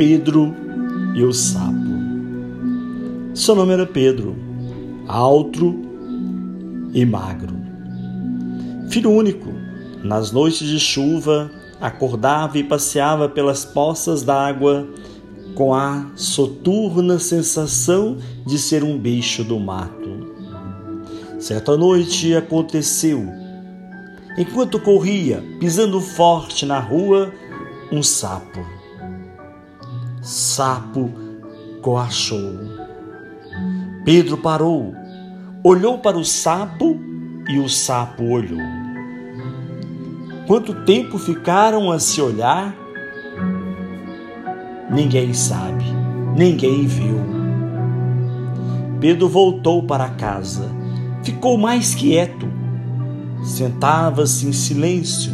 Pedro e o Sapo. Seu nome era Pedro, alto e magro. Filho único, nas noites de chuva, acordava e passeava pelas poças d'água com a soturna sensação de ser um bicho do mato. Certa noite aconteceu, enquanto corria, pisando forte na rua, um sapo. Sapo coachou. Pedro parou, olhou para o sapo e o sapo olhou. Quanto tempo ficaram a se olhar? Ninguém sabe, ninguém viu. Pedro voltou para casa, ficou mais quieto. Sentava-se em silêncio,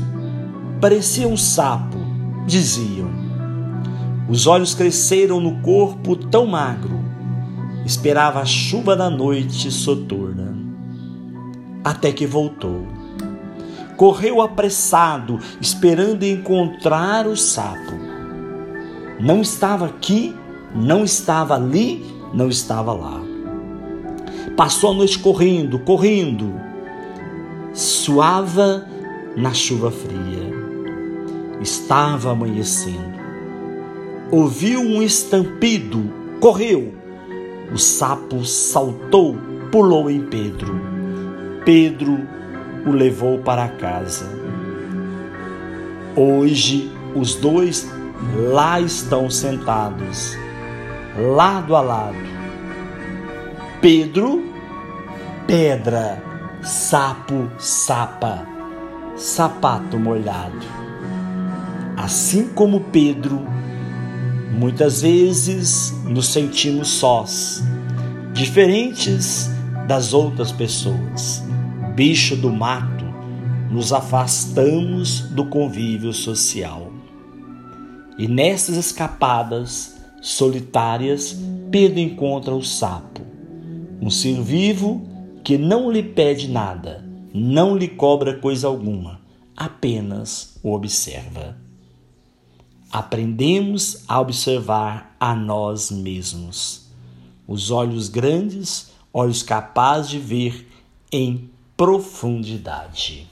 parecia um sapo, diziam. Os olhos cresceram no corpo tão magro, esperava a chuva da noite soturna. Até que voltou. Correu apressado, esperando encontrar o sapo. Não estava aqui, não estava ali, não estava lá. Passou a noite correndo, correndo. Suava na chuva fria. Estava amanhecendo. Ouviu um estampido, correu. O sapo saltou, pulou em Pedro. Pedro o levou para casa. Hoje os dois lá estão sentados, lado a lado. Pedro, pedra, sapo, sapa, sapato molhado. Assim como Pedro, muitas vezes nos sentimos sós, diferentes das outras pessoas, bicho do mato, nos afastamos do convívio social. E nessas escapadas solitárias, Pedro encontra o sapo, um ser vivo que não lhe pede nada, não lhe cobra coisa alguma, apenas o observa. Aprendemos a observar a nós mesmos. Os olhos grandes, olhos capazes de ver em profundidade.